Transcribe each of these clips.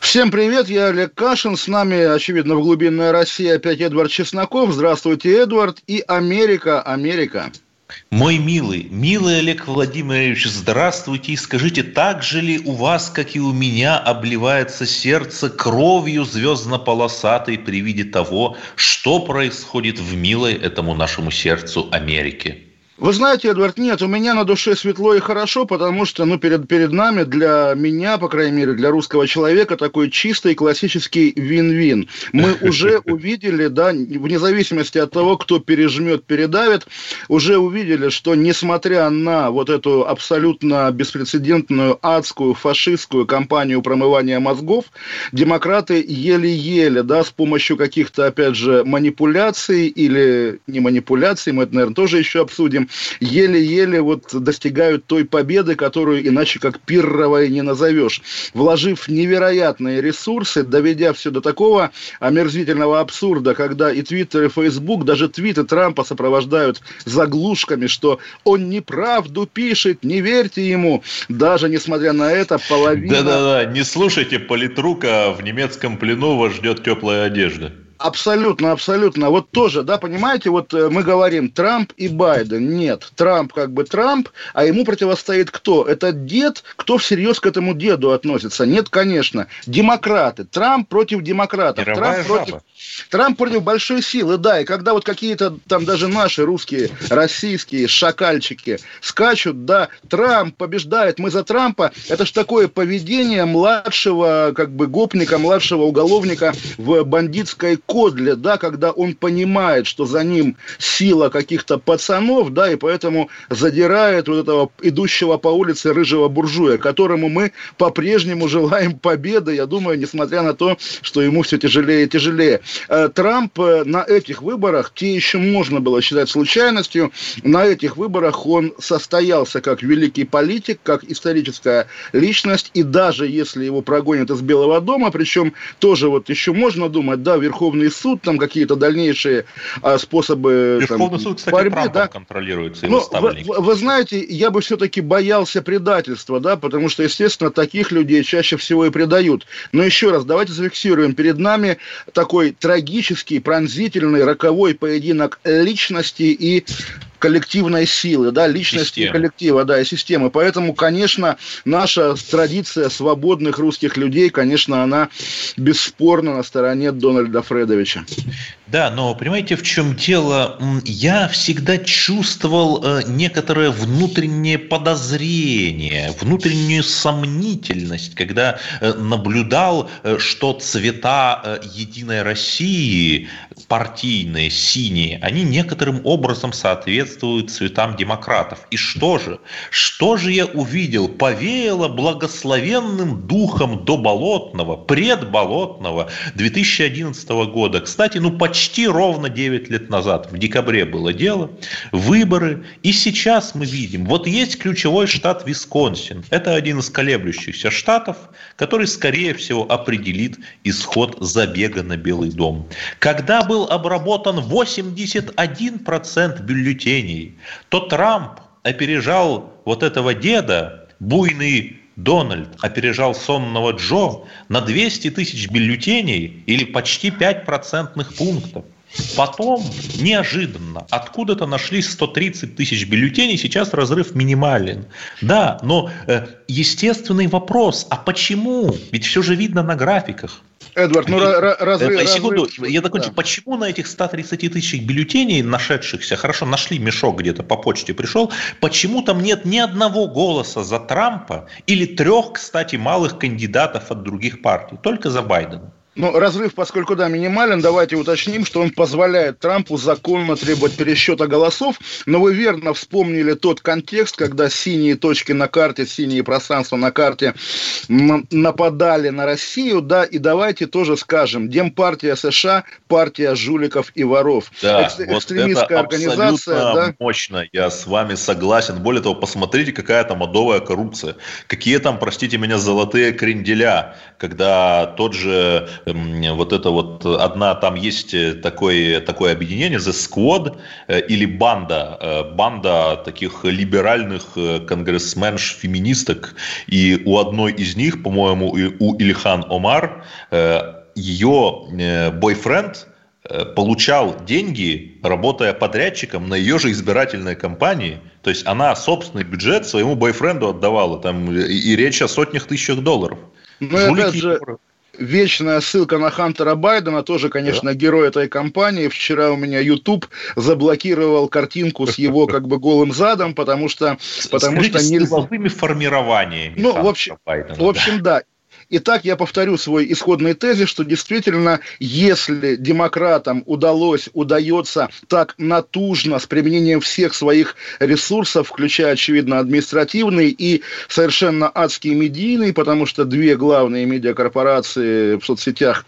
Всем привет, я Олег Кашин, с нами, очевидно, в глубинной России опять Эдвард Чесноков. Здравствуйте, Эдвард. И Америка, Америка. Мой милый, милый Олег Владимирович, здравствуйте и скажите, так же ли у вас, как и у меня, обливается сердце кровью звездно-полосатой при виде того, что происходит в милой этому нашему сердцу Америке? Вы знаете, Эдвард, нет, у меня на душе светло и хорошо, потому что, ну, перед, перед нами, для меня, по крайней мере, для русского человека, такой чистый классический вин-вин. Мы уже увидели, да, вне зависимости от того, кто пережмет, передавит, уже увидели, что, несмотря на вот эту абсолютно беспрецедентную адскую фашистскую кампанию промывания мозгов, демократы еле-еле, да, с помощью каких-то, опять же, манипуляций или не манипуляций, мы это, наверное, тоже еще обсудим, еле-еле вот достигают той победы, которую иначе как пирровой не назовешь. Вложив невероятные ресурсы, доведя все до такого омерзительного абсурда, когда и Твиттер, и Фейсбук, даже твиты Трампа сопровождают заглушками, что он неправду пишет, не верьте ему. Даже несмотря на это, половина... Да-да-да, не слушайте политрука, в немецком плену вас ждет теплая одежда. Абсолютно, абсолютно. Вот тоже, да, понимаете, вот э, мы говорим Трамп и Байден. Нет, Трамп как бы Трамп, а ему противостоит кто? Это дед, кто всерьез к этому деду относится? Нет, конечно. Демократы. Трамп против демократов. Мировая Трамп против, Трамп против большой силы, да. И когда вот какие-то там даже наши русские, российские шакальчики скачут, да, Трамп побеждает, мы за Трампа, это ж такое поведение младшего как бы гопника, младшего уголовника в бандитской Кодле, да, когда он понимает, что за ним сила каких-то пацанов, да, и поэтому задирает вот этого идущего по улице рыжего буржуя, которому мы по-прежнему желаем победы, я думаю, несмотря на то, что ему все тяжелее и тяжелее. Э, Трамп э, на этих выборах, те еще можно было считать случайностью, на этих выборах он состоялся как великий политик, как историческая личность, и даже если его прогонят из Белого дома, причем тоже вот еще можно думать, да, Верховный суд, там какие-то дальнейшие а, способы Верховный там, суд, кстати, борьбы, Трампом да. контролируется, вы, вы- вы знаете, я бы все-таки боялся предательства, да, потому что, естественно, таких людей чаще всего и предают. Но еще раз, давайте зафиксируем, перед нами такой трагический, пронзительный, роковой поединок личности и коллективной силы, да, личности и Системы. коллектива, да, и системы. Поэтому, конечно, наша традиция свободных русских людей, конечно, она бесспорно на стороне Дональда Фредовича. Да, но понимаете, в чем дело? Я всегда чувствовал э, некоторое внутреннее подозрение, внутреннюю сомнительность, когда э, наблюдал, э, что цвета Единой России, партийные, синие, они некоторым образом соответствуют цветам демократов. И что же? Что же я увидел? Повеяло благословенным духом до болотного, предболотного 2011 года. Кстати, ну почти ровно 9 лет назад, в декабре было дело, выборы. И сейчас мы видим, вот есть ключевой штат Висконсин. Это один из колеблющихся штатов, который, скорее всего, определит исход забега на Белый дом. Когда был обработан 81% бюллетеней, то Трамп опережал вот этого деда, буйный Дональд опережал сонного Джо на 200 тысяч бюллетеней или почти 5 процентных пунктов. Потом, неожиданно, откуда-то нашлись 130 тысяч бюллетеней, сейчас разрыв минимален. Да, но э, естественный вопрос, а почему? Ведь все же видно на графиках. Эдвард, ну ра- ра- разрыв... Э, Секунду, разрыв- я закончу. да. Почему на этих 130 тысяч бюллетеней нашедшихся, хорошо, нашли мешок где-то по почте пришел, почему там нет ни одного голоса за Трампа или трех, кстати, малых кандидатов от других партий, только за Байдена? Ну, разрыв, поскольку, да, минимален, давайте уточним, что он позволяет Трампу законно требовать пересчета голосов, но вы верно вспомнили тот контекст, когда синие точки на карте, синие пространства на карте нападали на Россию, да, и давайте тоже скажем, Демпартия США – партия жуликов и воров. Да, Экс- вот это организация, да? мощно, я с вами согласен. Более того, посмотрите, какая там адовая коррупция. Какие там, простите меня, золотые кренделя, когда тот же вот это вот одна, там есть э, такое, такое объединение, The Squad э, или банда, э, банда таких либеральных конгрессменш, феминисток, и у одной из них, по-моему, у Ильхан Омар, ее бойфренд получал деньги, работая подрядчиком на ее же избирательной кампании. То есть она собственный бюджет своему бойфренду отдавала. Там, и, речь о сотнях тысячах долларов. Ну, опять же, вечная ссылка на Хантера Байдена, тоже, конечно, да. герой этой кампании. Вчера у меня YouTube заблокировал картинку с его как бы голым задом, потому что... Потому что нельзя... формированиями Ну, в общем, Байдена, в общем, да. да. Итак, я повторю свой исходный тезис, что действительно, если демократам удалось, удается так натужно, с применением всех своих ресурсов, включая, очевидно, административный и совершенно адские медийные, потому что две главные медиакорпорации в соцсетях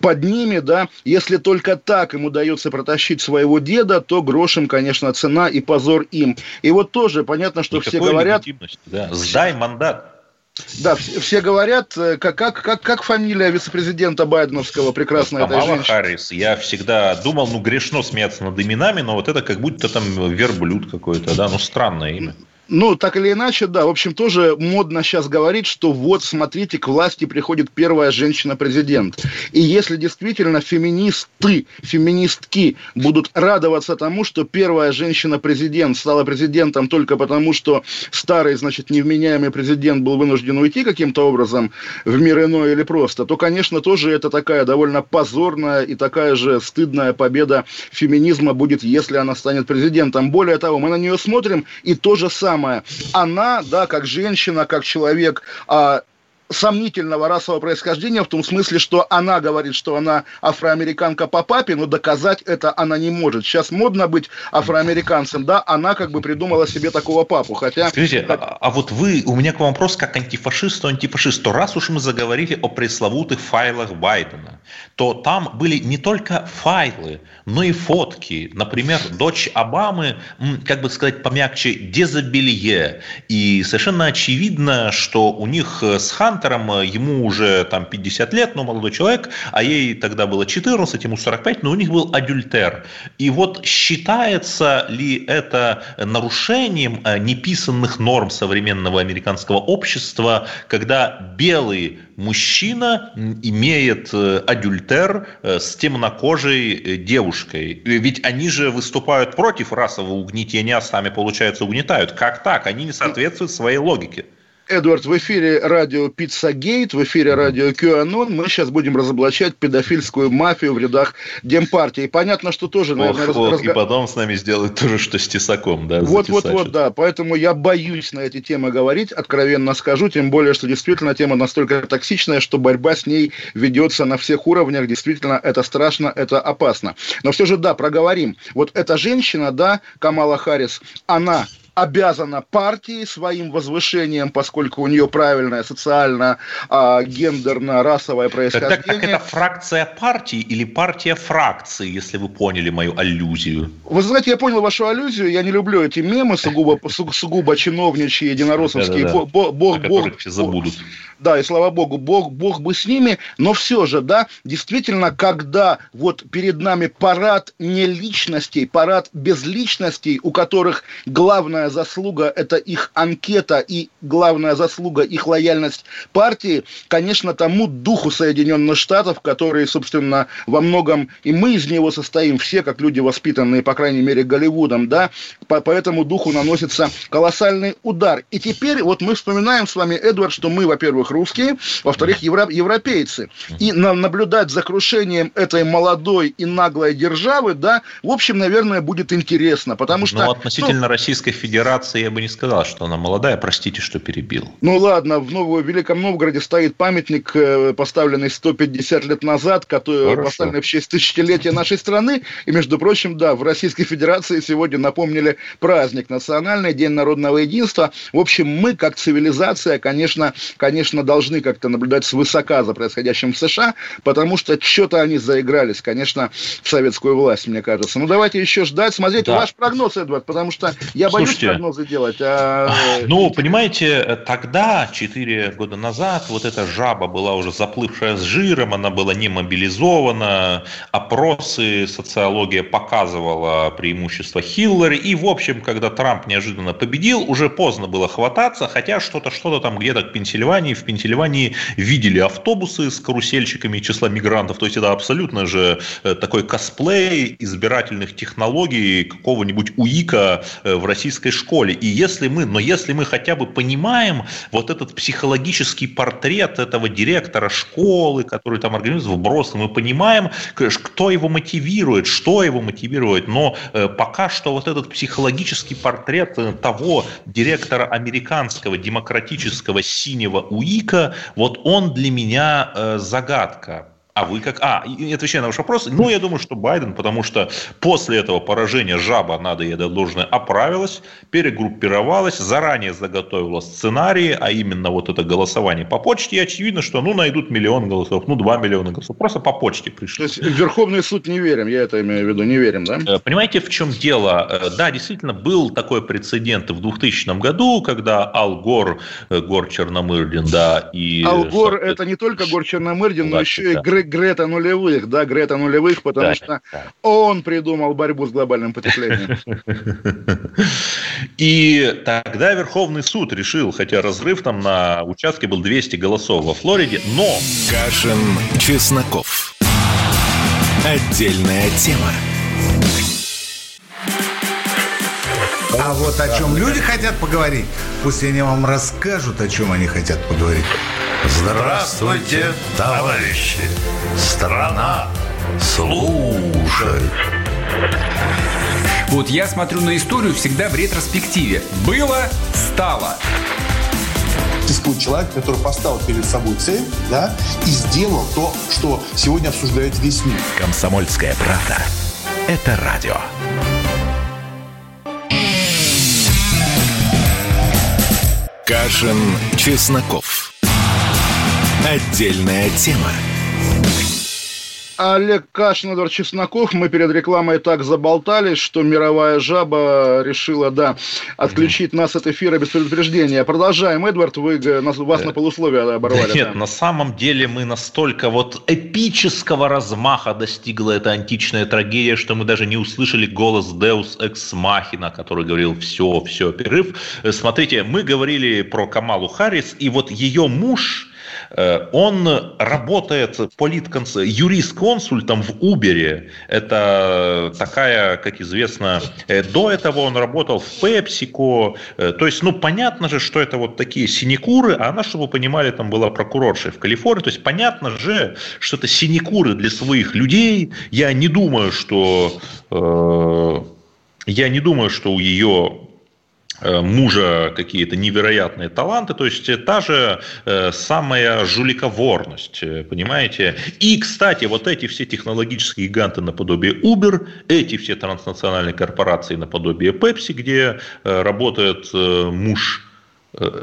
под ними, да, если только так им удается протащить своего деда, то грошем, конечно, цена и позор им. И вот тоже понятно, что Никакой все говорят... Да. Сдай мандат. Да, все говорят, э, как, как, как, как фамилия вице-президента Байденовского прекрасная Камала эта женщина. Харрис. Я всегда думал, ну, грешно смеяться над именами, но вот это как будто там верблюд какой-то, да, ну, странное имя. Ну, так или иначе, да. В общем, тоже модно сейчас говорить, что вот, смотрите, к власти приходит первая женщина-президент. И если действительно феминисты, феминистки будут радоваться тому, что первая женщина-президент стала президентом только потому, что старый, значит, невменяемый президент был вынужден уйти каким-то образом в мир иной или просто, то, конечно, тоже это такая довольно позорная и такая же стыдная победа феминизма будет, если она станет президентом. Более того, мы на нее смотрим, и то же самое самое. Она, да, как женщина, как человек, а, сомнительного расового происхождения в том смысле, что она говорит, что она афроамериканка по папе, но доказать это она не может. Сейчас модно быть афроамериканцем, да, она как бы придумала себе такого папу, хотя... Скажите, а, а вот вы, у меня к вам вопрос как антифашисту, антифашисту. Раз уж мы заговорили о пресловутых файлах Байдена, то там были не только файлы, но и фотки. Например, дочь Обамы, как бы сказать помягче, дезобелье. И совершенно очевидно, что у них с Хан Хантером, э, ему уже там 50 лет, но молодой человек, а ей тогда было 14, ему 45, но у них был адюльтер. И вот считается ли это нарушением э, неписанных норм современного американского общества, когда белый мужчина имеет э, адюльтер с темнокожей девушкой. Ведь они же выступают против расового угнетения, а сами, получается, угнетают. Как так? Они не соответствуют своей логике. Эдвард, в эфире радио Пицца Гейт, в эфире радио QAnon. Мы сейчас будем разоблачать педофильскую мафию в рядах Демпартии. Понятно, что тоже, наверное... Ох, ох, разго... И потом с нами сделают тоже, что с Тесаком, да? Вот, вот, вот, да. Поэтому я боюсь на эти темы говорить, откровенно скажу, тем более, что действительно тема настолько токсичная, что борьба с ней ведется на всех уровнях. Действительно, это страшно, это опасно. Но все же, да, проговорим. Вот эта женщина, да, Камала Харрис, она обязана партии своим возвышением, поскольку у нее правильное социально, а, гендерно-расовое происхождение. Так, так это фракция партии или партия фракции, если вы поняли мою аллюзию? Вы знаете, я понял вашу аллюзию. Я не люблю эти мемы сугубо, сугубо чиновничьи, единороссовские. Бог, бог, бог, забудут. Да, и слава богу, бог, бог бы с ними. Но все же, да, действительно, когда вот перед нами парад не личностей, парад без личностей, у которых главная заслуга – это их анкета и главная заслуга – их лояльность партии, конечно, тому духу Соединенных Штатов, который, собственно, во многом и мы из него состоим, все как люди воспитанные, по крайней мере, Голливудом, да, по, по этому духу наносится колоссальный удар. И теперь вот мы вспоминаем с вами, Эдвард, что мы, во-первых, во-первых, русские, во-вторых, евро, европейцы. И на, наблюдать за крушением этой молодой и наглой державы, да, в общем, наверное, будет интересно, потому ну, что... Ну, относительно ну, Российской Федерации я бы не сказал, что она молодая, простите, что перебил. Ну, ладно, в Новом Великом Новгороде стоит памятник, э, поставленный 150 лет назад, который Хорошо. поставленный в честь тысячелетия нашей страны, и, между прочим, да, в Российской Федерации сегодня напомнили праздник национальный, День народного единства. В общем, мы, как цивилизация, конечно, конечно, должны как-то наблюдать свысока за происходящим в США, потому что что-то они заигрались, конечно, в советскую власть, мне кажется. Ну, давайте еще ждать, смотреть да. ваш прогноз, Эдвард, потому что я Слушайте, боюсь прогнозы делать. А... Ну, понимаете, тогда, 4 года назад, вот эта жаба была уже заплывшая с жиром, она была не мобилизована, опросы, социология показывала преимущество Хиллари, и, в общем, когда Трамп неожиданно победил, уже поздно было хвататься, хотя что-то что-то там где-то в Пенсильвании, в Пенсильвании видели автобусы с карусельщиками числа мигрантов, то есть это абсолютно же э, такой косплей избирательных технологий какого-нибудь УИКа э, в российской школе. И если мы, но если мы хотя бы понимаем вот этот психологический портрет этого директора школы, который там организует вбросы, мы понимаем, кто его мотивирует, что его мотивирует, но э, пока что вот этот психологический портрет того директора американского демократического синего УИКа, вот он для меня э, загадка. А вы как... А, и отвечая на ваш вопрос, ну, я думаю, что Байден, потому что после этого поражения жаба, надо ей дать должное, оправилась, перегруппировалась, заранее заготовила сценарии, а именно вот это голосование по почте, и очевидно, что, ну, найдут миллион голосов, ну, два миллиона голосов, просто по почте пришли. То есть в Верховный суд не верим, я это имею в виду, не верим, да? Э, понимаете, в чем дело? Э, да, действительно, был такой прецедент в 2000 году, когда Ал Гор, э, Гор Черномырдин, да, и... Ал Гор – это не только Гор Черномырдин, но еще и Грег Грета нулевых, да, Грета нулевых, потому да, что да. он придумал борьбу с глобальным потеплением. И тогда Верховный суд решил, хотя разрыв там на участке был 200 голосов во Флориде, но... Кашин, Чесноков. Отдельная тема. А вот о чем люди хотят поговорить, пусть они вам расскажут, о чем они хотят поговорить. Здравствуйте, товарищи! Страна служит! Вот я смотрю на историю всегда в ретроспективе. Было, стало. Существует человек, который поставил перед собой цель, да, и сделал то, что сегодня обсуждает весь мир. Комсомольская правда. Это радио. Кашин, Чесноков. Отдельная тема. Олег Кашин, Эдвард Чесноков. Мы перед рекламой так заболтались, что мировая жаба решила, да, отключить нас от эфира без предупреждения. Продолжаем. Эдвард, вы вас на полусловие оборвали. Нет, да. на самом деле мы настолько вот эпического размаха достигла эта античная трагедия, что мы даже не услышали голос Deus Ex Machina, который говорил «все, все, перерыв». Смотрите, мы говорили про Камалу Харрис, и вот ее муж Э, он работает политконс... юрист-консультом в Uber. Это такая, как известно, э, до этого он работал в PepsiCo. Э, то есть, ну, понятно же, что это вот такие синекуры, а она, чтобы вы понимали, там была прокуроршей в Калифорнии. То есть, понятно же, что это синекуры для своих людей. Я не думаю, что... Э, я не думаю, что у ее Э, мужа какие-то невероятные таланты, то есть э, та же э, самая жуликоворность, понимаете? И, кстати, вот эти все технологические гиганты наподобие Uber, эти все транснациональные корпорации наподобие Pepsi, где работает муж Э,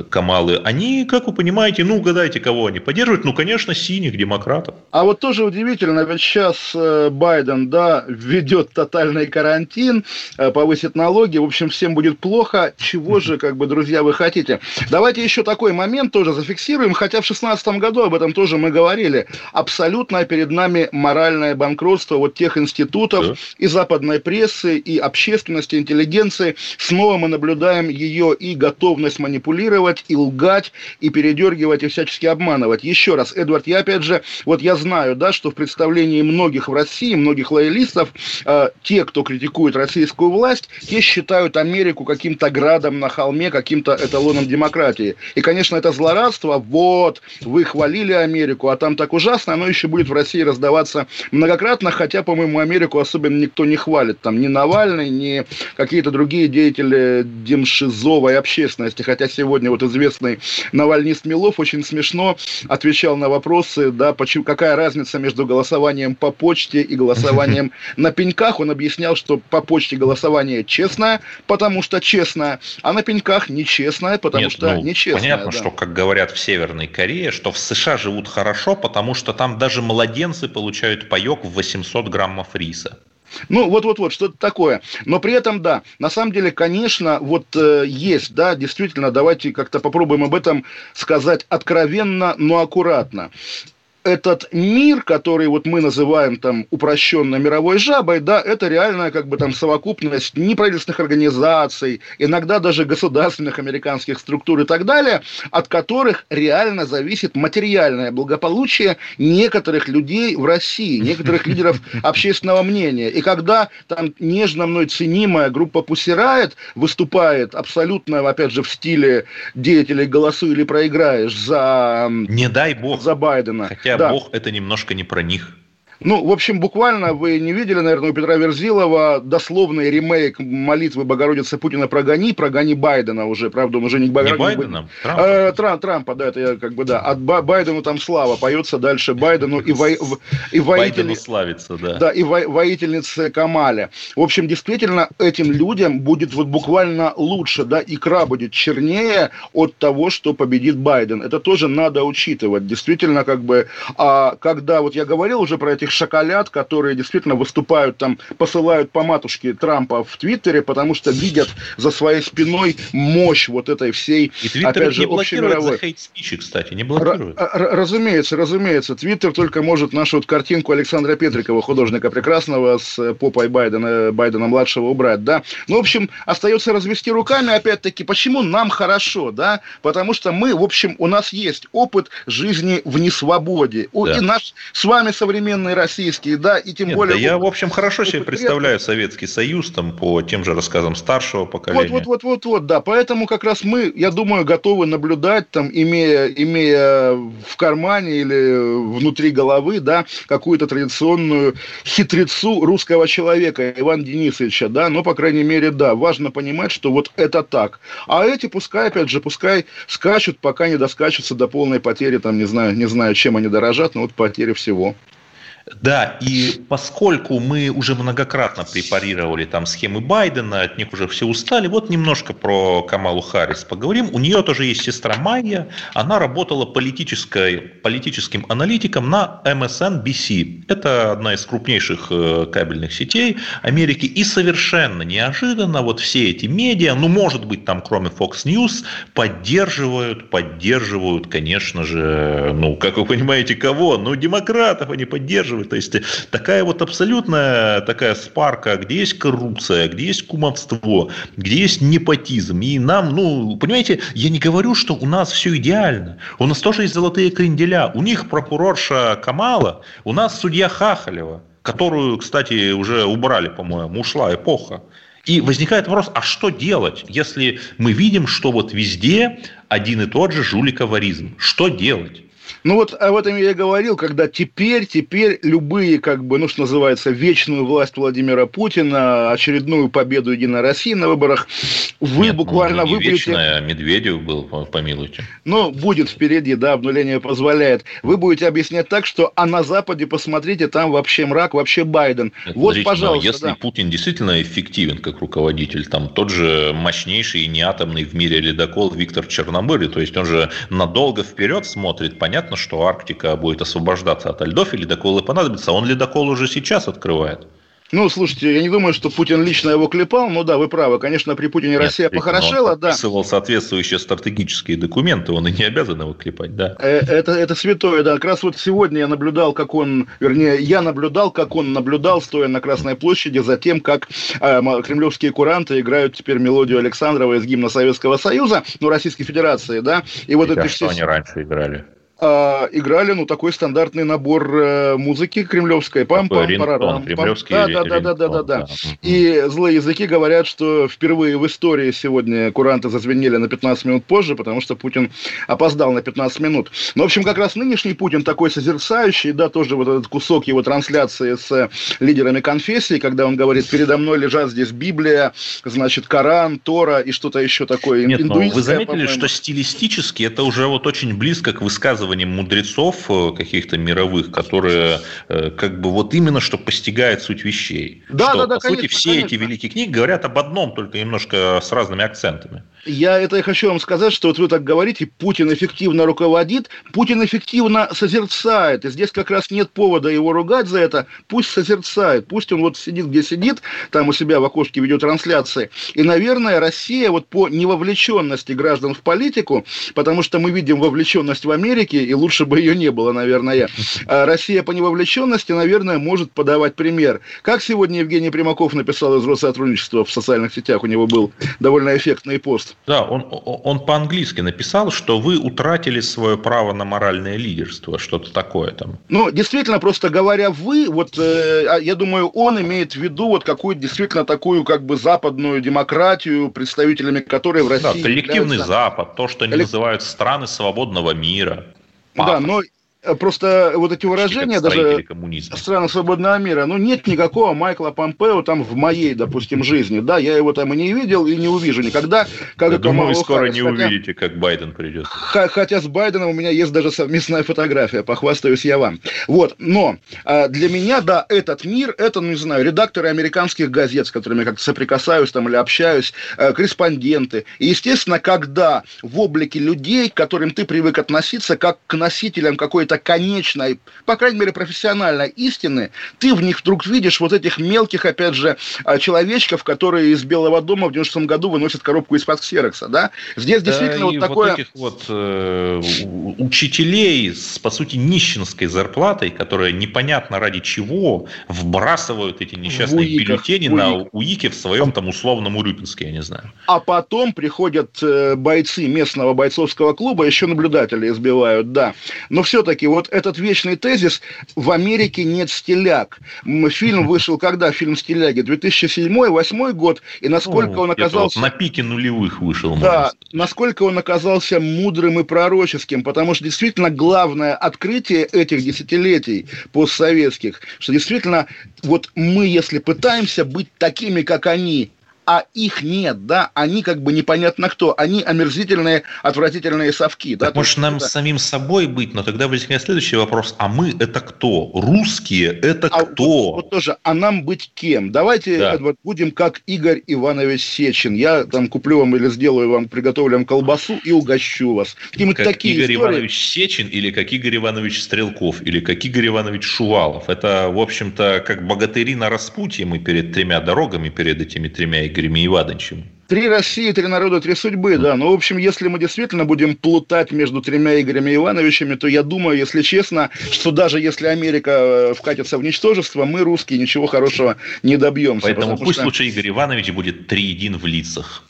Камалы, они, как вы понимаете, ну, угадайте, кого они поддерживают? Ну, конечно, синих демократов. А вот тоже удивительно, ведь сейчас э, Байден, да, введет тотальный карантин, э, повысит налоги, в общем, всем будет плохо. Чего же, как бы, друзья, вы хотите? Давайте еще такой момент тоже зафиксируем, хотя в 2016 году об этом тоже мы говорили. Абсолютно перед нами моральное банкротство вот тех институтов да. и западной прессы, и общественности, интеллигенции. Снова мы наблюдаем ее и готовность манипулировать манипулировать и лгать, и передергивать, и всячески обманывать. Еще раз, Эдвард, я опять же, вот я знаю, да, что в представлении многих в России, многих лоялистов, э, те, кто критикует российскую власть, те считают Америку каким-то градом на холме, каким-то эталоном демократии. И, конечно, это злорадство, вот, вы хвалили Америку, а там так ужасно, оно еще будет в России раздаваться многократно, хотя, по-моему, Америку особенно никто не хвалит. Там ни Навальный, ни какие-то другие деятели демшизовой общественности. Хотя сегодня вот известный навальнист Милов очень смешно отвечал на вопросы, да, почему, какая разница между голосованием по почте и голосованием на пеньках. Он объяснял, что по почте голосование честное, потому что честное, а на пеньках нечестное, потому Нет, что ну, нечестное. Понятно, да. что, как говорят в Северной Корее, что в США живут хорошо, потому что там даже младенцы получают паек в 800 граммов риса. Ну, вот-вот-вот, что-то такое. Но при этом, да, на самом деле, конечно, вот э, есть, да, действительно, давайте как-то попробуем об этом сказать откровенно, но аккуратно этот мир, который вот мы называем там упрощенно мировой жабой, да, это реальная как бы там совокупность неправительственных организаций, иногда даже государственных американских структур и так далее, от которых реально зависит материальное благополучие некоторых людей в России, некоторых лидеров общественного мнения. И когда там нежно мной ценимая группа Пусирает выступает абсолютно, опять же, в стиле деятелей «голосуй или проиграешь» за, Не дай бог. за Байдена. Хотя Да. бог это немножко не про них. Ну, в общем, буквально вы не видели, наверное, у Петра Верзилова дословный ремейк молитвы Богородицы Путина «Прогони», «Прогони Байдена» уже, правда, он уже не Не Богородица. Байденом, Трампом. Э, Трам- Трампа, да, это я как бы, да. От Ба- Байдену там слава поется дальше Байдену и, во, и Байдену воители... славится, да. Да, и во- воительнице Камале. В общем, действительно, этим людям будет вот буквально лучше, да, икра будет чернее от того, что победит Байден. Это тоже надо учитывать. Действительно, как бы, а когда, вот я говорил уже про этих шоколад, которые действительно выступают там, посылают по матушке Трампа в Твиттере, потому что видят за своей спиной мощь вот этой всей, И Твиттер опять же, не блокирует за хейт-спичи, кстати, не блокирует. р- разумеется, разумеется. Твиттер только может нашу вот картинку Александра Петрикова, художника прекрасного, с э, попой Байдена, Байдена-младшего убрать, да. Ну, в общем, остается развести руками, опять-таки, почему нам хорошо, да? Потому что мы, в общем, у нас есть опыт жизни в несвободе. Да. И наш с вами современный российский, да, и тем Нет, более... да я, в общем, хорошо себе представляю Советский Союз там по тем же рассказам старшего поколения. Вот, вот, вот, вот, вот, да. Поэтому как раз мы, я думаю, готовы наблюдать, там, имея, имея в кармане или внутри головы, да, какую-то традиционную хитрецу русского человека, Ивана Денисовича, да, но, по крайней мере, да, важно понимать, что вот это так. А эти, пускай, опять же, пускай скачут, пока не доскачутся до полной потери, там, не знаю, не знаю, чем они дорожат, но вот потери всего. Да, и поскольку мы уже многократно препарировали там схемы Байдена, от них уже все устали, вот немножко про Камалу Харрис поговорим. У нее тоже есть сестра Майя, она работала политической, политическим аналитиком на MSNBC. Это одна из крупнейших э, кабельных сетей Америки. И совершенно неожиданно вот все эти медиа, ну, может быть, там кроме Fox News, поддерживают, поддерживают, конечно же, ну, как вы понимаете, кого? Ну, демократов они поддерживают. То есть такая вот абсолютная такая спарка, где есть коррупция, где есть кумовство, где есть непотизм. И нам, ну, понимаете, я не говорю, что у нас все идеально. У нас тоже есть золотые кренделя. У них прокурорша Камала, у нас судья Хахалева, которую, кстати, уже убрали, по-моему, ушла эпоха. И возникает вопрос, а что делать, если мы видим, что вот везде один и тот же жуликоваризм? Что делать? Ну вот об этом я и говорил, когда теперь, теперь любые, как бы, ну что называется, вечную власть Владимира Путина, очередную победу Единой России на выборах, вы Нет, буквально ну, не выберете... вечная, Медведев был, по- помилуйте. Ну, будет впереди, да, обнуление позволяет. Вы будете объяснять так, что а на Западе, посмотрите, там вообще мрак, вообще Байден. Нет, вот, но пожалуйста, если да. Путин действительно эффективен как руководитель, там тот же мощнейший и неатомный в мире ледокол Виктор Черномырый, то есть он же надолго вперед смотрит, понятно, что Арктика будет освобождаться от льдов, и ледоколы понадобятся, он ледокол уже сейчас открывает. Ну, слушайте, я не думаю, что Путин лично его клепал, но да, вы правы. Конечно, при Путине Нет, Россия похорошела, он да. подписывал соответствующие стратегические документы, он и не обязан его клепать, да. Э, это, это святое, да. Как раз вот сегодня я наблюдал, как он, вернее, я наблюдал, как он наблюдал, стоя на Красной площади, за тем, как э, кремлевские куранты играют теперь мелодию Александрова из гимна Советского Союза, ну, Российской Федерации, да. И вот и эти все... они раньше играли? А, играли, ну, такой стандартный набор э, музыки кремлевской. Пам пам парарам. Кремлевский да, да, да, да, да, да, да. И злые языки говорят, что впервые в истории сегодня куранты зазвенели на 15 минут позже, потому что Путин опоздал на 15 минут. Но, в общем, как раз нынешний Путин такой созерцающий, да, тоже вот этот кусок его трансляции с лидерами конфессии, когда он говорит, передо мной лежат здесь Библия, значит, Коран, Тора и что-то еще такое. Нет, но вы заметили, что стилистически это уже вот очень близко к высказыванию высказываниям мудрецов э, каких-то мировых, которые э, как бы вот именно что постигают суть вещей. Да, что, да, да, по конечно, сути, все конечно. эти великие книги говорят об одном, только немножко с разными акцентами. Я это и хочу вам сказать, что вот вы так говорите, Путин эффективно руководит, Путин эффективно созерцает. И здесь как раз нет повода его ругать за это. Пусть созерцает, пусть он вот сидит, где сидит, там у себя в окошке видеотрансляции. И, наверное, Россия вот по невовлеченности граждан в политику, потому что мы видим вовлеченность в Америке, и лучше бы ее не было, наверное. А Россия по невовлеченности, наверное, может подавать пример. Как сегодня Евгений Примаков написал из Россотрудничества в социальных сетях, у него был довольно эффектный пост. Да, он, он по-английски написал, что вы утратили свое право на моральное лидерство, что-то такое там. Ну, действительно, просто говоря «вы», вот э, а, я думаю, он имеет в виду вот какую-то действительно такую как бы западную демократию, представителями которой в России... Да, коллективный являются... Запад, то, что они Коллек... называют страны свободного мира. Пафос. Да, но Просто вот эти выражения, даже страны свободного мира, ну, нет никакого Майкла Помпео там в моей, допустим, жизни. Да, я его там и не видел, и не увижу никогда. Как я думаю, вы скоро Харрис. не хотя, увидите, как Байден придет. Хотя с Байденом у меня есть даже совместная фотография, похвастаюсь я вам. Вот, но а, для меня, да, этот мир, это, ну, не знаю, редакторы американских газет, с которыми я как-то соприкасаюсь там или общаюсь, э, корреспонденты. И, естественно, когда в облике людей, к которым ты привык относиться, как к носителям какой-то какой-то конечной, по крайней мере, профессиональной истины, ты в них вдруг видишь вот этих мелких, опять же, а, человечков, которые из Белого дома в 96 году выносят коробку из-под ксерокса, да? Здесь да, действительно вот такое... вот этих вот э, учителей с, по сути, нищенской зарплатой, которые непонятно ради чего вбрасывают эти несчастные уиках, бюллетени уик. на УИКе в своем там условном Урюпинске, я не знаю. А потом приходят э, бойцы местного бойцовского клуба, еще наблюдатели избивают, да. Но все-таки все-таки вот этот вечный тезис «в Америке нет стиляк». Фильм вышел когда? Фильм «Стиляги»? 2007-2008 год. И насколько он оказался... Вот на пике нулевых вышел. Да, насколько он оказался мудрым и пророческим. Потому что действительно главное открытие этих десятилетий постсоветских, что действительно вот мы, если пытаемся быть такими, как они, а их нет, да, они как бы непонятно кто, они омерзительные, отвратительные совки. Так да, может нам это... самим собой быть, но тогда возникает следующий вопрос, а мы это кто? Русские это а кто? Вот, вот тоже, а нам быть кем? Давайте, да. Эдвард, будем как Игорь Иванович Сечин. Я там куплю вам или сделаю вам, приготовлю вам колбасу и угощу вас. Как такие Игорь истории... Иванович Сечин или как Игорь Иванович Стрелков или как Игорь Иванович Шувалов. Это, в общем-то, как богатыри на распутье мы перед тремя дорогами, перед этими тремя Игорями Ивановичем. Три России, три народа, три судьбы, да. Ну, в общем, если мы действительно будем плутать между тремя Игорями Ивановичами, то я думаю, если честно, что даже если Америка э, вкатится в ничтожество, мы, русские, ничего хорошего не добьемся. Поэтому пусть что... лучше Игорь Иванович будет триедин в лицах.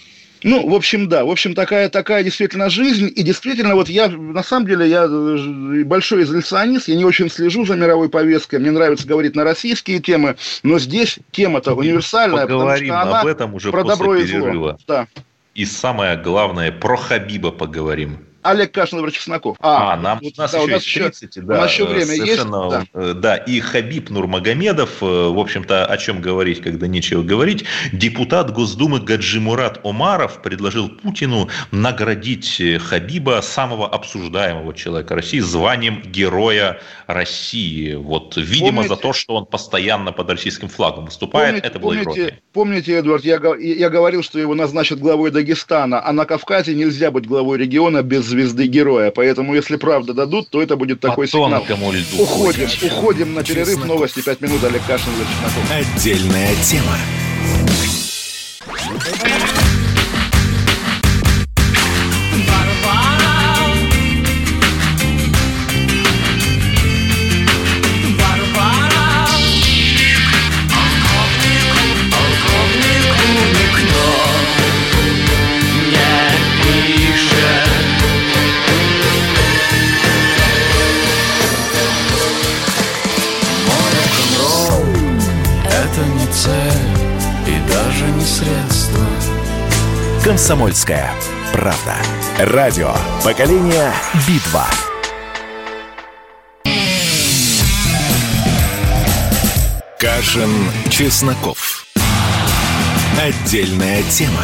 Ну, в общем, да. В общем, такая, такая действительно жизнь. И действительно, вот я, на самом деле, я э, большой изоляционист, я не очень слежу за мировой повесткой. Мне нравится говорить на российские темы, но здесь тема-то универсальная. Поговорим потому что она об этом уже про после добро перерыва. И зло. Да. И самое главное, про Хабиба поговорим. Олег Кашин, Владимир Чесноков. А, а нам, вот, у нас да, еще у нас есть 30, да. У нас еще время совершенно, есть. Да. Да, и Хабиб Нурмагомедов, э, в общем-то, о чем говорить, когда нечего говорить, депутат Госдумы Гаджимурат Омаров предложил Путину наградить э, Хабиба, самого обсуждаемого человека России, званием Героя России. Вот, видимо, помните, за то, что он постоянно под российским флагом выступает, помните, это было помните, помните, Эдвард, я, я говорил, что его назначат главой Дагестана, а на Кавказе нельзя быть главой региона без звезды героя. Поэтому, если правда дадут, то это будет такой По сигнал. льду. Уходим, уходим на перерыв. Новости 5 минут. Олег Кашин, Чесноков. Отдельная тема. «Комсомольская правда». Радио «Поколение Битва». Кашин, Чесноков. Отдельная тема.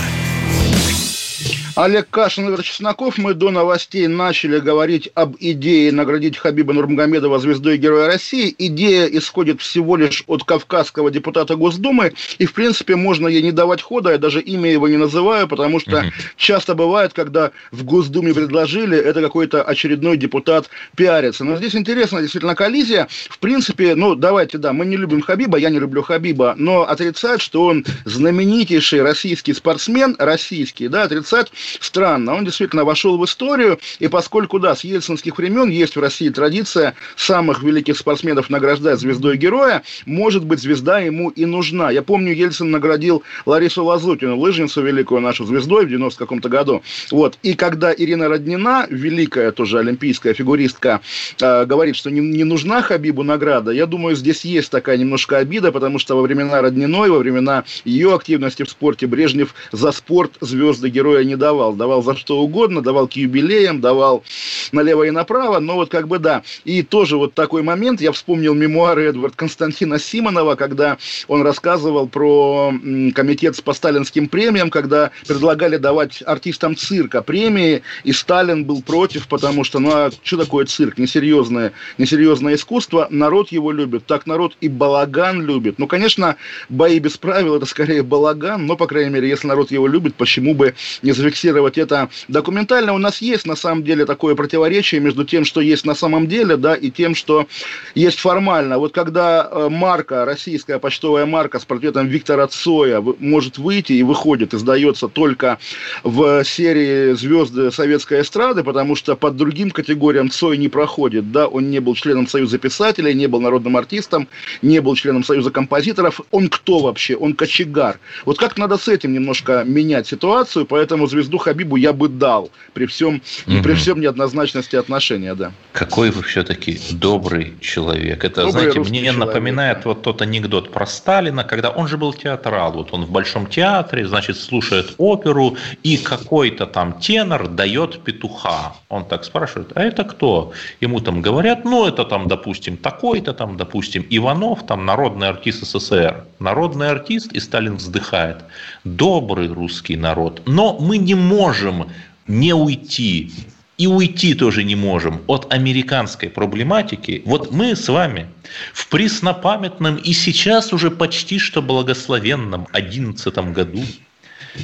Олег Кашин, Игорь Чесноков. Мы до новостей начали говорить об идее наградить Хабиба Нурмагомедова звездой Героя России. Идея исходит всего лишь от кавказского депутата Госдумы. И, в принципе, можно ей не давать хода. Я даже имя его не называю, потому что mm-hmm. часто бывает, когда в Госдуме предложили, это какой-то очередной депутат пиарится. Но здесь интересно, действительно, коллизия. В принципе, ну, давайте, да, мы не любим Хабиба, я не люблю Хабиба, но отрицать, что он знаменитейший российский спортсмен, российский, да, отрицать странно. Он действительно вошел в историю, и поскольку, да, с ельцинских времен есть в России традиция самых великих спортсменов награждать звездой героя, может быть, звезда ему и нужна. Я помню, Ельцин наградил Ларису Лазутину, лыжницу великую нашу звездой в 90 каком-то году. Вот. И когда Ирина Роднина, великая тоже олимпийская фигуристка, э, говорит, что не, не нужна Хабибу награда, я думаю, здесь есть такая немножко обида, потому что во времена Родниной, во времена ее активности в спорте Брежнев за спорт звезды героя не давал давал. Давал за что угодно, давал к юбилеям, давал налево и направо. Но вот как бы да. И тоже вот такой момент. Я вспомнил мемуары Эдвард Константина Симонова, когда он рассказывал про комитет по сталинским премиям, когда предлагали давать артистам цирка премии, и Сталин был против, потому что, ну а что такое цирк? Несерьезное, несерьезное искусство. Народ его любит. Так народ и балаган любит. Ну, конечно, бои без правил это скорее балаган, но, по крайней мере, если народ его любит, почему бы не зафиксировать зафиксировать это документально. У нас есть на самом деле такое противоречие между тем, что есть на самом деле, да, и тем, что есть формально. Вот когда э, марка, российская почтовая марка с портретом Виктора Цоя может выйти и выходит, издается только в серии «Звезды советской эстрады», потому что под другим категориям Цой не проходит, да, он не был членом Союза писателей, не был народным артистом, не был членом Союза композиторов. Он кто вообще? Он кочегар. Вот как надо с этим немножко менять ситуацию, поэтому звезду Хабибу я бы дал при всем, угу. при всем неоднозначности отношения, да. Какой вы все-таки добрый человек. Это, добрый знаете, мне человек, напоминает да. вот тот анекдот про Сталина, когда он же был театрал. Вот он в Большом театре, значит, слушает оперу, и какой-то там тенор дает петуха. Он так спрашивает, а это кто? Ему там говорят, ну, это там, допустим, такой-то там, допустим, Иванов, там, народный артист СССР. Народный артист, и Сталин вздыхает. Добрый русский народ. Но мы не можем не уйти и уйти тоже не можем от американской проблематики. Вот мы с вами в преснопамятном и сейчас уже почти что благословенном 11 году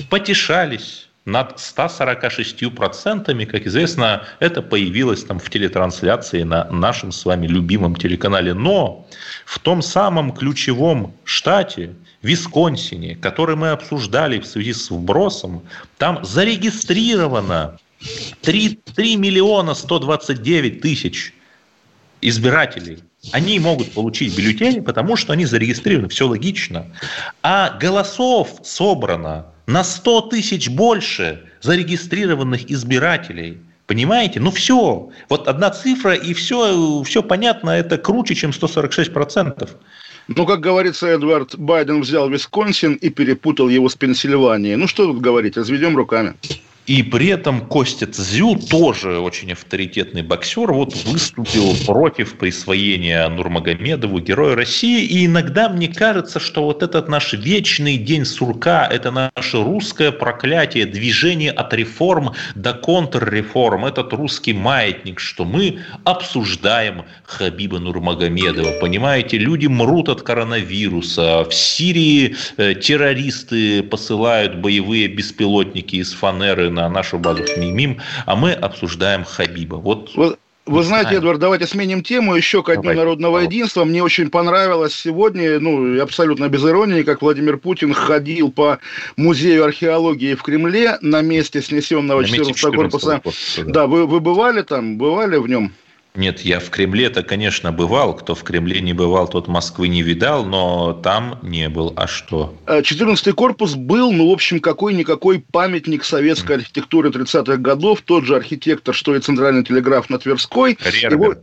потешались над 146%, как известно, это появилось там в телетрансляции на нашем с вами любимом телеканале. Но в том самом ключевом штате, Висконсине, который мы обсуждали в связи с вбросом, там зарегистрировано 3, 3 миллиона 129 тысяч избирателей. Они могут получить бюллетени, потому что они зарегистрированы, все логично. А голосов собрано на 100 тысяч больше зарегистрированных избирателей. Понимаете? Ну все. Вот одна цифра, и все, все понятно, это круче, чем 146%. Ну, как говорится, Эдвард Байден взял Висконсин и перепутал его с Пенсильванией. Ну, что тут говорить, разведем руками. И при этом Костя Цзю, тоже очень авторитетный боксер, вот выступил против присвоения Нурмагомедову Героя России. И иногда мне кажется, что вот этот наш вечный день сурка, это наше русское проклятие, движение от реформ до контрреформ, этот русский маятник, что мы обсуждаем Хабиба Нурмагомедова. Понимаете, люди мрут от коронавируса. В Сирии э, террористы посылают боевые беспилотники из фанеры на нашу базу мимим, а мы обсуждаем Хабиба. Вот вы, вы знаете, Эдвард, давайте сменим тему еще к Дню народного единства. Мне очень понравилось сегодня, ну, абсолютно без иронии, как Владимир Путин ходил по музею археологии в Кремле на месте снесенного 14-го корпуса. корпуса. Да, да вы, вы бывали там, бывали в нем? Нет, я в Кремле-то, конечно, бывал. Кто в Кремле не бывал, тот Москвы не видал, но там не был. А что? 14-й корпус был, ну, в общем, какой-никакой памятник советской архитектуры 30-х годов. Тот же архитектор, что и Центральный телеграф на Тверской. Его...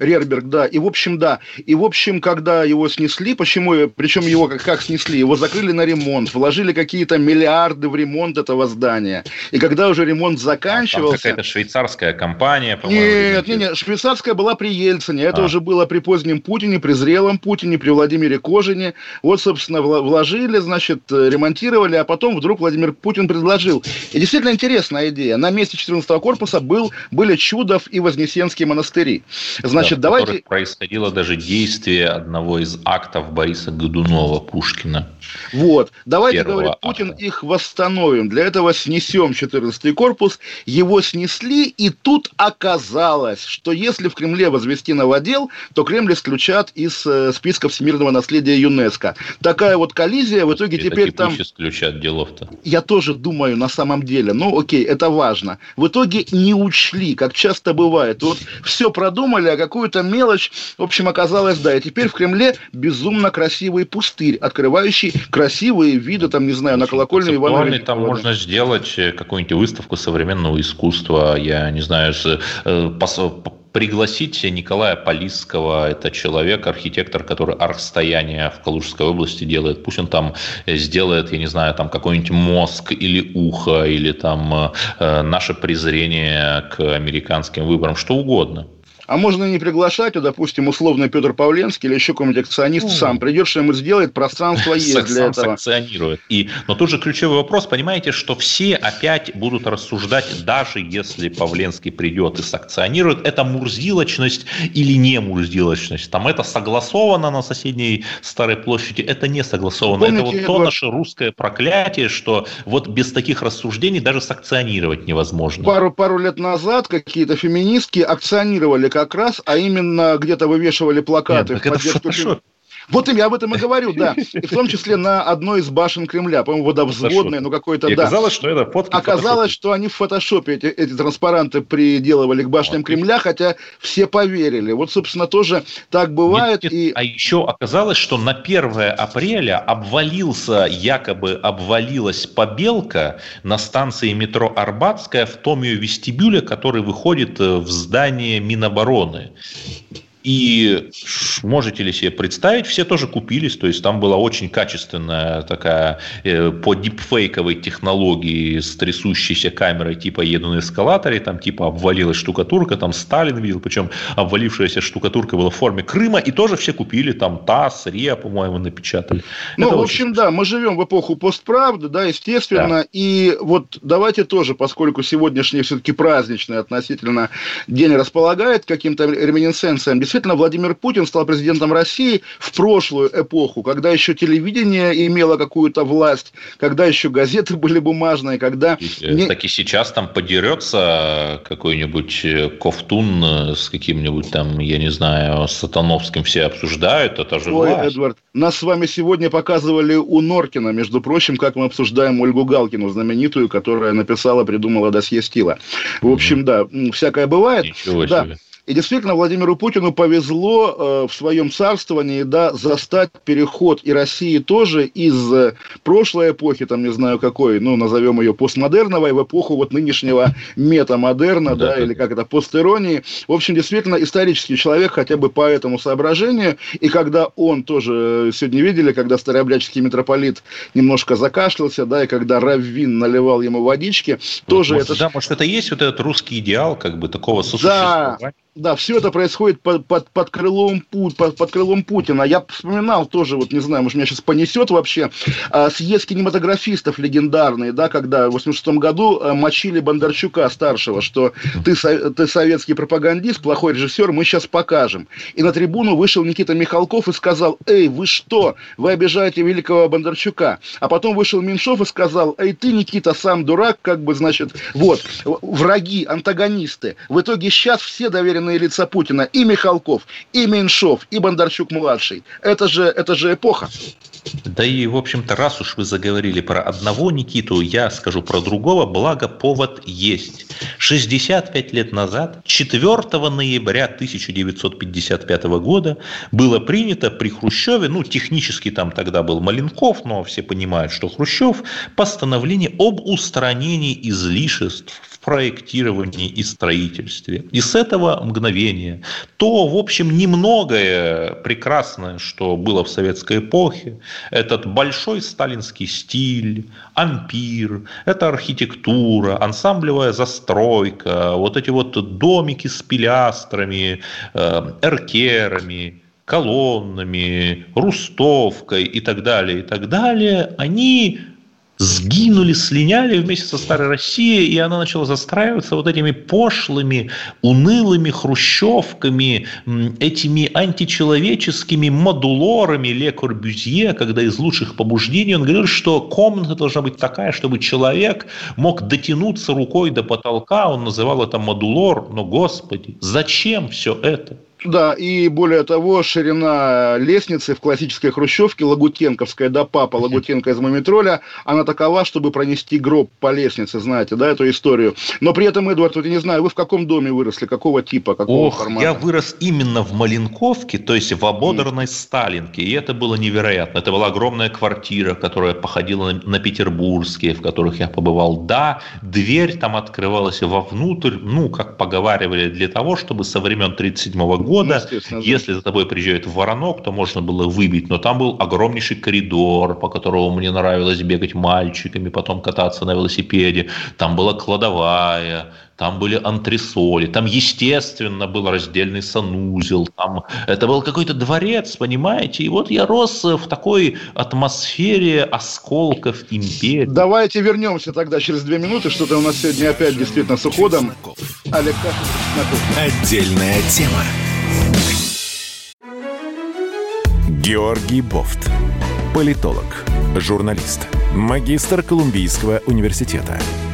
Рерберг, да. И, в общем, да. И, в общем, когда его снесли, почему, причем его как, как снесли? Его закрыли на ремонт, вложили какие-то миллиарды в ремонт этого здания. И когда уже ремонт заканчивался... А какая-то швейцарская компания, по-моему. Нет, нет, нет, швейцарская была при Ельцине. Это а. уже было при позднем Путине, при зрелом Путине, при Владимире Кожине. Вот, собственно, вложили, значит, ремонтировали, а потом вдруг Владимир Путин предложил. И действительно интересная идея. На месте 14-го корпуса был, были Чудов и Вознесенские монастыри. Значит, Значит, да, давайте... происходило даже действие одного из актов Бориса Годунова Пушкина. Вот. Давайте, говорит Путин, акта. их восстановим. Для этого снесем 14-й корпус. Его снесли, и тут оказалось, что если в Кремле возвести новодел, то Кремль исключат из э, списка всемирного наследия ЮНЕСКо. Такая вот коллизия. В итоге это теперь там... исключат делов-то. Я тоже думаю на самом деле. Ну, окей, это важно. В итоге не учли, как часто бывает. Вот все продумали, а какую-то мелочь, в общем, оказалось, да. И теперь в Кремле безумно красивый пустырь, открывающий красивые виды, там, не знаю, на колокольню Ивана Там можно сделать э, какую-нибудь выставку современного искусства, я не знаю, с, э, пригласить Николая Полисского, это человек, архитектор, который расстояние в Калужской области делает. Пусть он там сделает, я не знаю, там какой-нибудь мозг или ухо, или там э, наше презрение к американским выборам, что угодно. А можно не приглашать, а, допустим, условно Петр Павленский или еще какой-нибудь акционист ну, сам придет, что-нибудь сделает, пространство есть для сам этого. санкционирует. И, но тут же ключевой вопрос, понимаете, что все опять будут рассуждать, даже если Павленский придет и санкционирует, это мурзилочность или не мурзилочность. Там это согласовано на соседней Старой площади, это не согласовано. Помните, это вот то наше русское проклятие, что вот без таких рассуждений даже санкционировать невозможно. Пару, пару лет назад какие-то феминистки акционировали как раз, а именно где-то вывешивали плакаты Нет, в поддержку... Вот им я об этом и говорю, да. И в том числе на одной из башен Кремля, по-моему, водовзводной, ну какой-то, да. Оказалось, что это фотки Оказалось, что они в фотошопе эти, эти транспаранты приделывали к башням. Кремля, хотя все поверили. Вот, собственно, тоже так бывает. Нет, нет, и... А еще оказалось, что на 1 апреля обвалился, якобы обвалилась побелка на станции метро Арбатская в том ее вестибюле, который выходит э, в здание Минобороны. И можете ли себе представить, все тоже купились, то есть там была очень качественная такая э, по дипфейковой технологии с трясущейся камерой, типа еду на эскалаторе, там типа обвалилась штукатурка, там Сталин видел, причем обвалившаяся штукатурка была в форме Крыма, и тоже все купили, там ТАСС, РИА, по-моему, напечатали. Ну, Это в общем, очень... да, мы живем в эпоху постправды, да, естественно, да. и вот давайте тоже, поскольку сегодняшний все-таки праздничный относительно день располагает каким-то реминесценциям действительно Владимир Путин стал президентом России в прошлую эпоху, когда еще телевидение имело какую-то власть, когда еще газеты были бумажные, когда... Э, не... Так и сейчас там подерется какой-нибудь э, Ковтун э, с каким-нибудь там, я не знаю, Сатановским все обсуждают, это же Ой, власть. Эдвард, нас с вами сегодня показывали у Норкина, между прочим, как мы обсуждаем Ольгу Галкину, знаменитую, которая написала, придумала досье стила. В общем, mm-hmm. да, всякое бывает. Ничего да. И действительно, Владимиру Путину повезло э, в своем царствовании да, застать переход и России тоже из э, прошлой эпохи, там не знаю какой, ну, назовем ее постмодерновой, в эпоху вот нынешнего метамодерна, да, да, или как это, постеронии. В общем, действительно, исторический человек хотя бы по этому соображению. И когда он тоже, э, сегодня видели, когда старообрядческий митрополит немножко закашлялся, да, и когда Раввин наливал ему водички, тоже может, это... Да, может, это есть вот этот русский идеал, как бы, такого сосуществования. Да. Да, все это происходит под, под, под, крылом, под, под крылом Путина. Я вспоминал тоже, вот не знаю, может, меня сейчас понесет вообще, а, съезд кинематографистов легендарный, да, когда в 86 году а, мочили Бондарчука старшего, что ты, ты советский пропагандист, плохой режиссер, мы сейчас покажем. И на трибуну вышел Никита Михалков и сказал, эй, вы что, вы обижаете великого Бондарчука. А потом вышел Меньшов и сказал, эй, ты, Никита, сам дурак, как бы, значит, вот, враги, антагонисты. В итоге сейчас все доверенные доверенные лица Путина, и Михалков, и Меньшов, и Бондарчук-младший. Это же, это же эпоха. Да и, в общем-то, раз уж вы заговорили про одного Никиту, я скажу про другого, благо повод есть. 65 лет назад, 4 ноября 1955 года, было принято при Хрущеве, ну, технически там тогда был Маленков, но все понимают, что Хрущев, постановление об устранении излишеств проектировании и строительстве. И с этого мгновения то, в общем, немногое прекрасное, что было в советской эпохе, этот большой сталинский стиль, ампир, это архитектура, ансамблевая застройка, вот эти вот домики с пилястрами, э, эркерами, колоннами, рустовкой и так далее, и так далее, они сгинули, слиняли вместе со старой Россией, и она начала застраиваться вот этими пошлыми, унылыми хрущевками, этими античеловеческими модулорами Ле Корбюзье, когда из лучших побуждений он говорил, что комната должна быть такая, чтобы человек мог дотянуться рукой до потолка, он называл это модулор, но, господи, зачем все это? Да, и более того, ширина лестницы в классической хрущевке, Лагутенковская, да, папа Лагутенко из Мумитроля, она такова, чтобы пронести гроб по лестнице, знаете, да, эту историю. Но при этом, Эдуард, вот я не знаю, вы в каком доме выросли, какого типа, какого Ох, формата? я вырос именно в Маленковке, то есть в ободранной mm. Сталинке, и это было невероятно. Это была огромная квартира, которая походила на, на петербургские, в которых я побывал. Да, дверь там открывалась вовнутрь, ну, как поговаривали, для того, чтобы со времен 1937 года года. Ну, Если за тобой приезжает воронок, то можно было выбить. Но там был огромнейший коридор, по которому мне нравилось бегать мальчиками, потом кататься на велосипеде. Там была кладовая, там были антресоли, там, естественно, был раздельный санузел, там это был какой-то дворец, понимаете? И вот я рос в такой атмосфере осколков империи. Давайте вернемся тогда через две минуты, что-то у нас сегодня опять действительно с уходом. Олег Отдельная тема. Георгий Бофт. Политолог, журналист, магистр Колумбийского университета,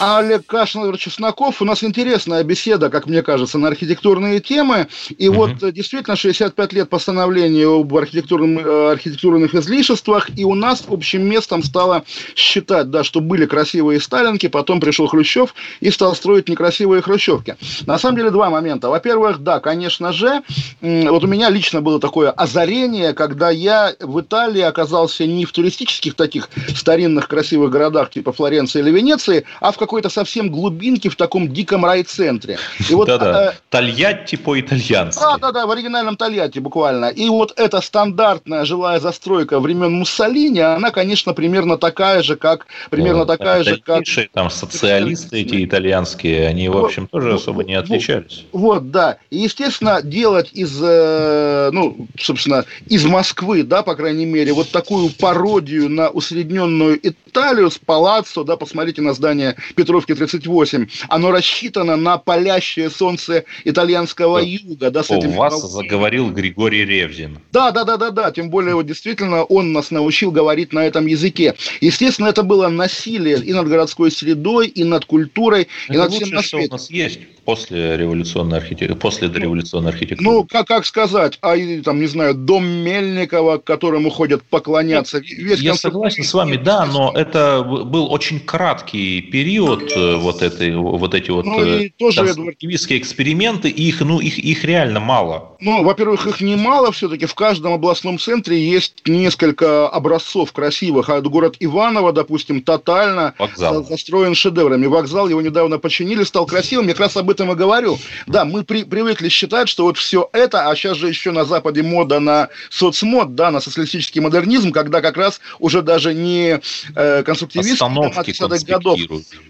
Олег Кашин, Чесноков. У нас интересная беседа, как мне кажется, на архитектурные темы. И угу. вот э, действительно 65 лет постановления об э, архитектурных излишествах. И у нас общим местом стало считать, да, что были красивые сталинки, потом пришел Хрущев и стал строить некрасивые хрущевки. На самом деле два момента. Во-первых, да, конечно же, вот у меня лично было такое озарение, когда я в Италии оказался не в туристических таких старинных красивых городах типа Флоренции или Венеции, а в какой-то совсем глубинке в таком диком райцентре. И вот, Да-да, Тольятти по-итальянски. Да-да-да, в оригинальном Тольятти буквально. И вот эта стандартная жилая застройка времен Муссолини, она, конечно, примерно такая же, как... Примерно да, такая же, как... Там социалисты эти итальянские, они, в общем, тоже особо не отличались. Вот, да. И, естественно, делать из, э, ну, собственно, из Москвы, да, по крайней мере, вот такую пародию на усредненную Италию с палаццо, да, посмотрите на здание Петровки 38, оно рассчитано на палящее солнце итальянского юга. Да, с этим У вас заговорил Григорий Ревзин. Да, да, да, да, да. Тем более, вот действительно, он нас научил говорить на этом языке. Естественно, это было насилие и над городской средой, и над культурой, это и над всем на свете. у нас есть. После революционной архитектуры, после дореволюционной архитектуры. Ну, как, как сказать, а там, не знаю, дом Мельникова, к которому ходят поклоняться. Весь Я согласен с вами, да, но это был очень краткий период, э, вот, этой, вот эти вот ну, и тоже, конструктивистские эксперименты, их, ну, их, их реально мало. Ну, во-первых, их немало все-таки. В каждом областном центре есть несколько образцов красивых. А город Иваново, допустим, тотально Вокзал. застроен шедеврами. Вокзал, его недавно починили, стал красивым. Я как раз об этом и говорю. Да, мы при, привыкли считать, что вот все это, а сейчас же еще на Западе мода на соцмод, да, на социалистический модернизм, когда как раз уже даже не э, конструктивисты 50-х годов.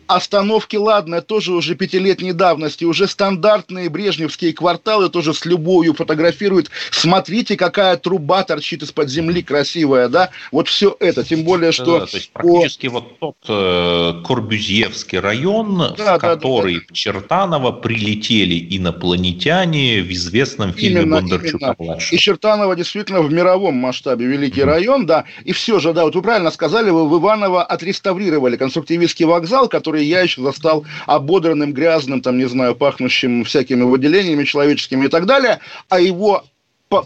Остановки, ладно, тоже уже пятилетней давности, уже стандартные брежневские кварталы тоже с любовью фотографируют. Смотрите, какая труба торчит из-под земли красивая, да, вот все это, тем более, что... Да, то есть практически по... вот тот э, Корбюзьевский район, да, в который да, да, да. В Чертаново прилетели инопланетяне в известном фильме именно, Бондарчука именно. И Чертаново действительно в мировом масштабе великий mm-hmm. район, да. И все же, да, вот вы правильно сказали, вы в Иваново отреставрировали конструктивистский вокзал, который я еще застал ободранным, грязным, там, не знаю, пахнущим всякими выделениями человеческими и так далее, а его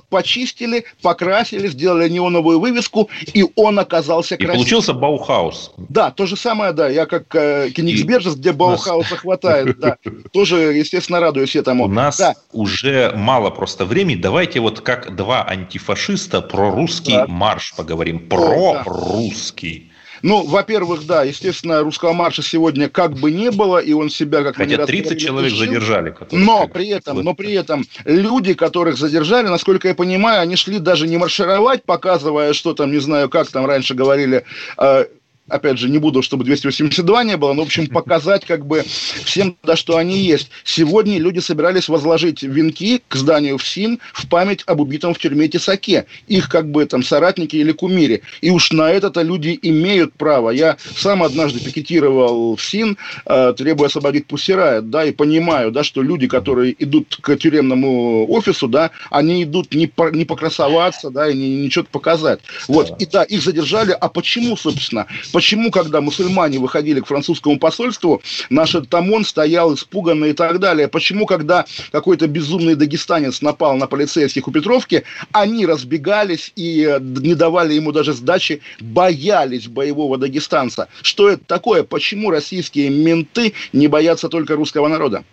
почистили, покрасили, сделали неоновую вывеску, и он оказался красивым. И получился Баухаус. Да, то же самое, да. Я как э, Кенигсбержес, где Баухауса хватает, да. Тоже, естественно, радуюсь этому. У нас да. уже мало просто времени. Давайте вот как два антифашиста про русский да. марш поговорим. Про русский. Ну, во-первых, да, естественно, русского марша сегодня как бы не было, и он себя как Хотя 30 человек решил, задержали. Но при этом, но при этом люди, которых задержали, насколько я понимаю, они шли даже не маршировать, показывая, что там, не знаю, как там раньше говорили, э, опять же, не буду, чтобы 282 не было, но, в общем, показать как бы всем, да, что они есть. Сегодня люди собирались возложить венки к зданию в СИН в память об убитом в тюрьме Тесаке. Их как бы там соратники или кумире. И уж на это-то люди имеют право. Я сам однажды пикетировал в СИН, э, требуя освободить Пусирает, да, и понимаю, да, что люди, которые идут к тюремному офису, да, они идут не, по, не покрасоваться, да, и не, не что-то показать. Вот, и да, их задержали. А почему, собственно? Почему, когда мусульмане выходили к французскому посольству, наш Тамон стоял испуганный и так далее? Почему, когда какой-то безумный дагестанец напал на полицейских у Петровки, они разбегались и э, не давали ему даже сдачи, боялись боевого дагестанца? Что это такое? Почему российские менты не боятся только русского народа?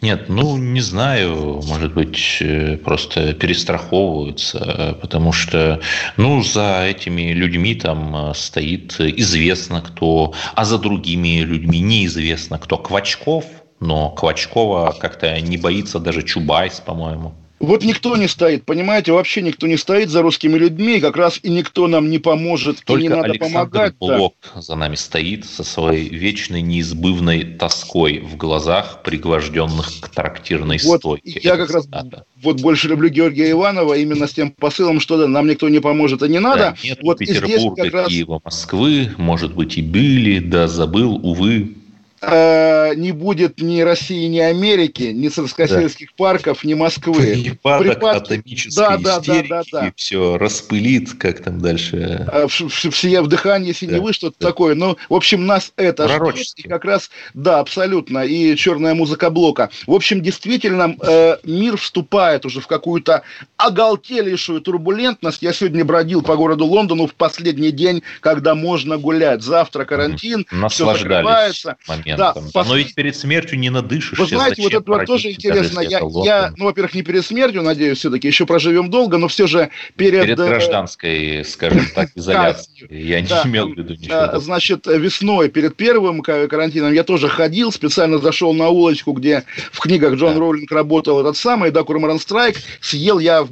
Нет, ну, не знаю, может быть, э, просто перестраховываются, потому что, ну, за этими людьми там э, стоит известно кто, а за другими людьми неизвестно кто. Квачков, но Квачкова как-то не боится даже Чубайс, по-моему. Вот никто не стоит, понимаете, вообще никто не стоит за русскими людьми, как раз и никто нам не поможет, Только и не надо Александр помогать. Блок за нами стоит со своей вечной неизбывной тоской в глазах, пригвожденных к трактирной вот, стойке. Я Это как цитата. раз вот больше люблю Георгия Иванова именно с тем посылом, что да, нам никто не поможет, и не надо. Да, нет вот Петербурга, как раз... Киева, Москвы, может быть, и были, да забыл, увы, э, не будет ни России, ни Америки, ни царскосельских да. парков, ни Москвы. Припадок Припадки... атомической да, да, истерики, да, да, да. все распылит, как там дальше. А, все в дыхании синевы, да, что-то да. такое. Ну, в общем, нас это ждет, и как раз, да, абсолютно, и черная музыка блока. В общем, действительно, э, мир вступает уже в какую-то оголтелейшую турбулентность. Я сегодня бродил по городу Лондону в последний день, когда можно гулять. Завтра карантин, все закрывается. Момент моментом. Да, Но ведь перед смертью не надышишься. Вы знаете, вот это вот тоже интересно. Я, я, ну, во-первых, не перед смертью, надеюсь, все-таки еще проживем долго, но все же перед... Перед э, гражданской, скажем так, изоляцией. Я не имел в виду ничего. Значит, весной, перед первым карантином, я тоже ходил, специально зашел на улочку, где в книгах Джон да. Роулинг работал этот самый, да, Курмаран Страйк, съел я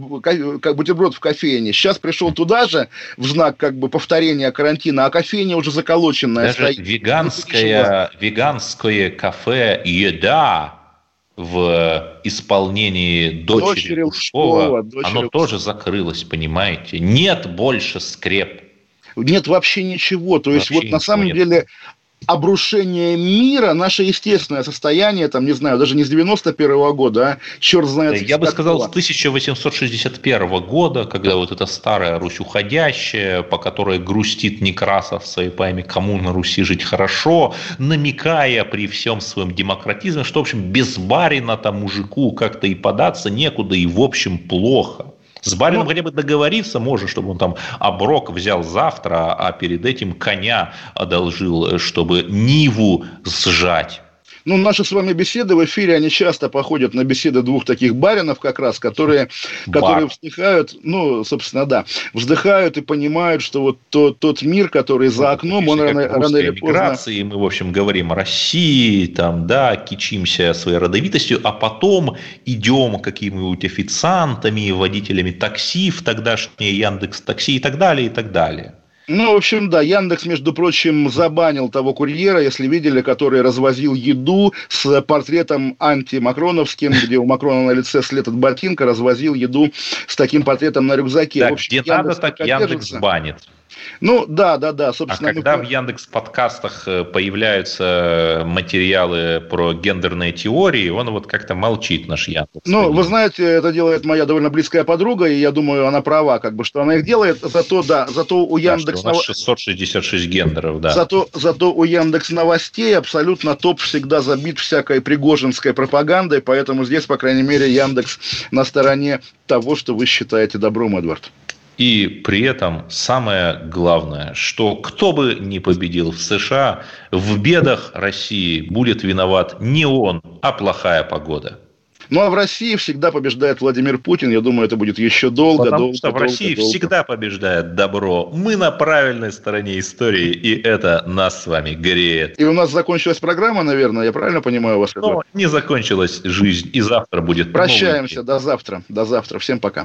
как бутерброд в кофейне. Сейчас пришел туда же, в знак как бы повторения карантина, а кофейня уже заколоченная. Даже веганская, веганская веганское кафе «Еда» в исполнении дочери, дочери Ушкова, дочери оно тоже закрылось, понимаете? Нет больше скреп. Нет вообще ничего. То есть вообще вот на самом нет. деле обрушение мира, наше естественное состояние, там, не знаю, даже не с 91 -го года, а черт знает. Я бы сказал, с 1861 года, когда вот эта старая Русь уходящая, по которой грустит Некрасов в своей поэме «Кому на Руси жить хорошо», намекая при всем своем демократизме, что, в общем, без барина там мужику как-то и податься некуда, и в общем плохо. С барином ну, хотя бы договориться можно, чтобы он там оброк взял завтра, а перед этим коня одолжил, чтобы Ниву сжать. Ну, наши с вами беседы в эфире, они часто походят на беседы двух таких баринов как раз, которые, которые вздыхают, ну, собственно, да, вздыхают и понимают, что вот тот, тот мир, который за окном, он рано, рано или поздно... мы, в общем, говорим о России, там, да, кичимся своей родовитостью, а потом идем какими-нибудь официантами, водителями такси в тогдашнее Яндекс Такси и так далее, и так далее. Ну, в общем, да, Яндекс, между прочим, забанил того курьера, если видели, который развозил еду с портретом антимакроновским, где у Макрона на лице след от ботинка, развозил еду с таким портретом на рюкзаке. Так, в общем, где Яндекс надо, так Яндекс банит. Ну, да, да, да. Собственно, а когда мы... в Яндекс подкастах э, появляются материалы про гендерные теории, он вот как-то молчит, наш Яндекс. Ну, вы знаете, это делает моя довольно близкая подруга, и я думаю, она права, как бы, что она их делает. Зато, да, зато у Яндекс... Да, у нас 666 гендеров, да. Зато, зато у Яндекс новостей абсолютно топ всегда забит всякой пригожинской пропагандой, поэтому здесь, по крайней мере, Яндекс на стороне того, что вы считаете добром, Эдвард. И при этом самое главное, что кто бы ни победил в США, в бедах России будет виноват не он, а плохая погода. Ну а в России всегда побеждает Владимир Путин. Я думаю, это будет еще долго, Потому долго. Что в долго, России долго. всегда побеждает добро. Мы на правильной стороне истории, и это нас с вами греет. И у нас закончилась программа, наверное, я правильно понимаю вас? Но не закончилась жизнь, и завтра будет. Прощаемся, до завтра. До завтра. Всем пока.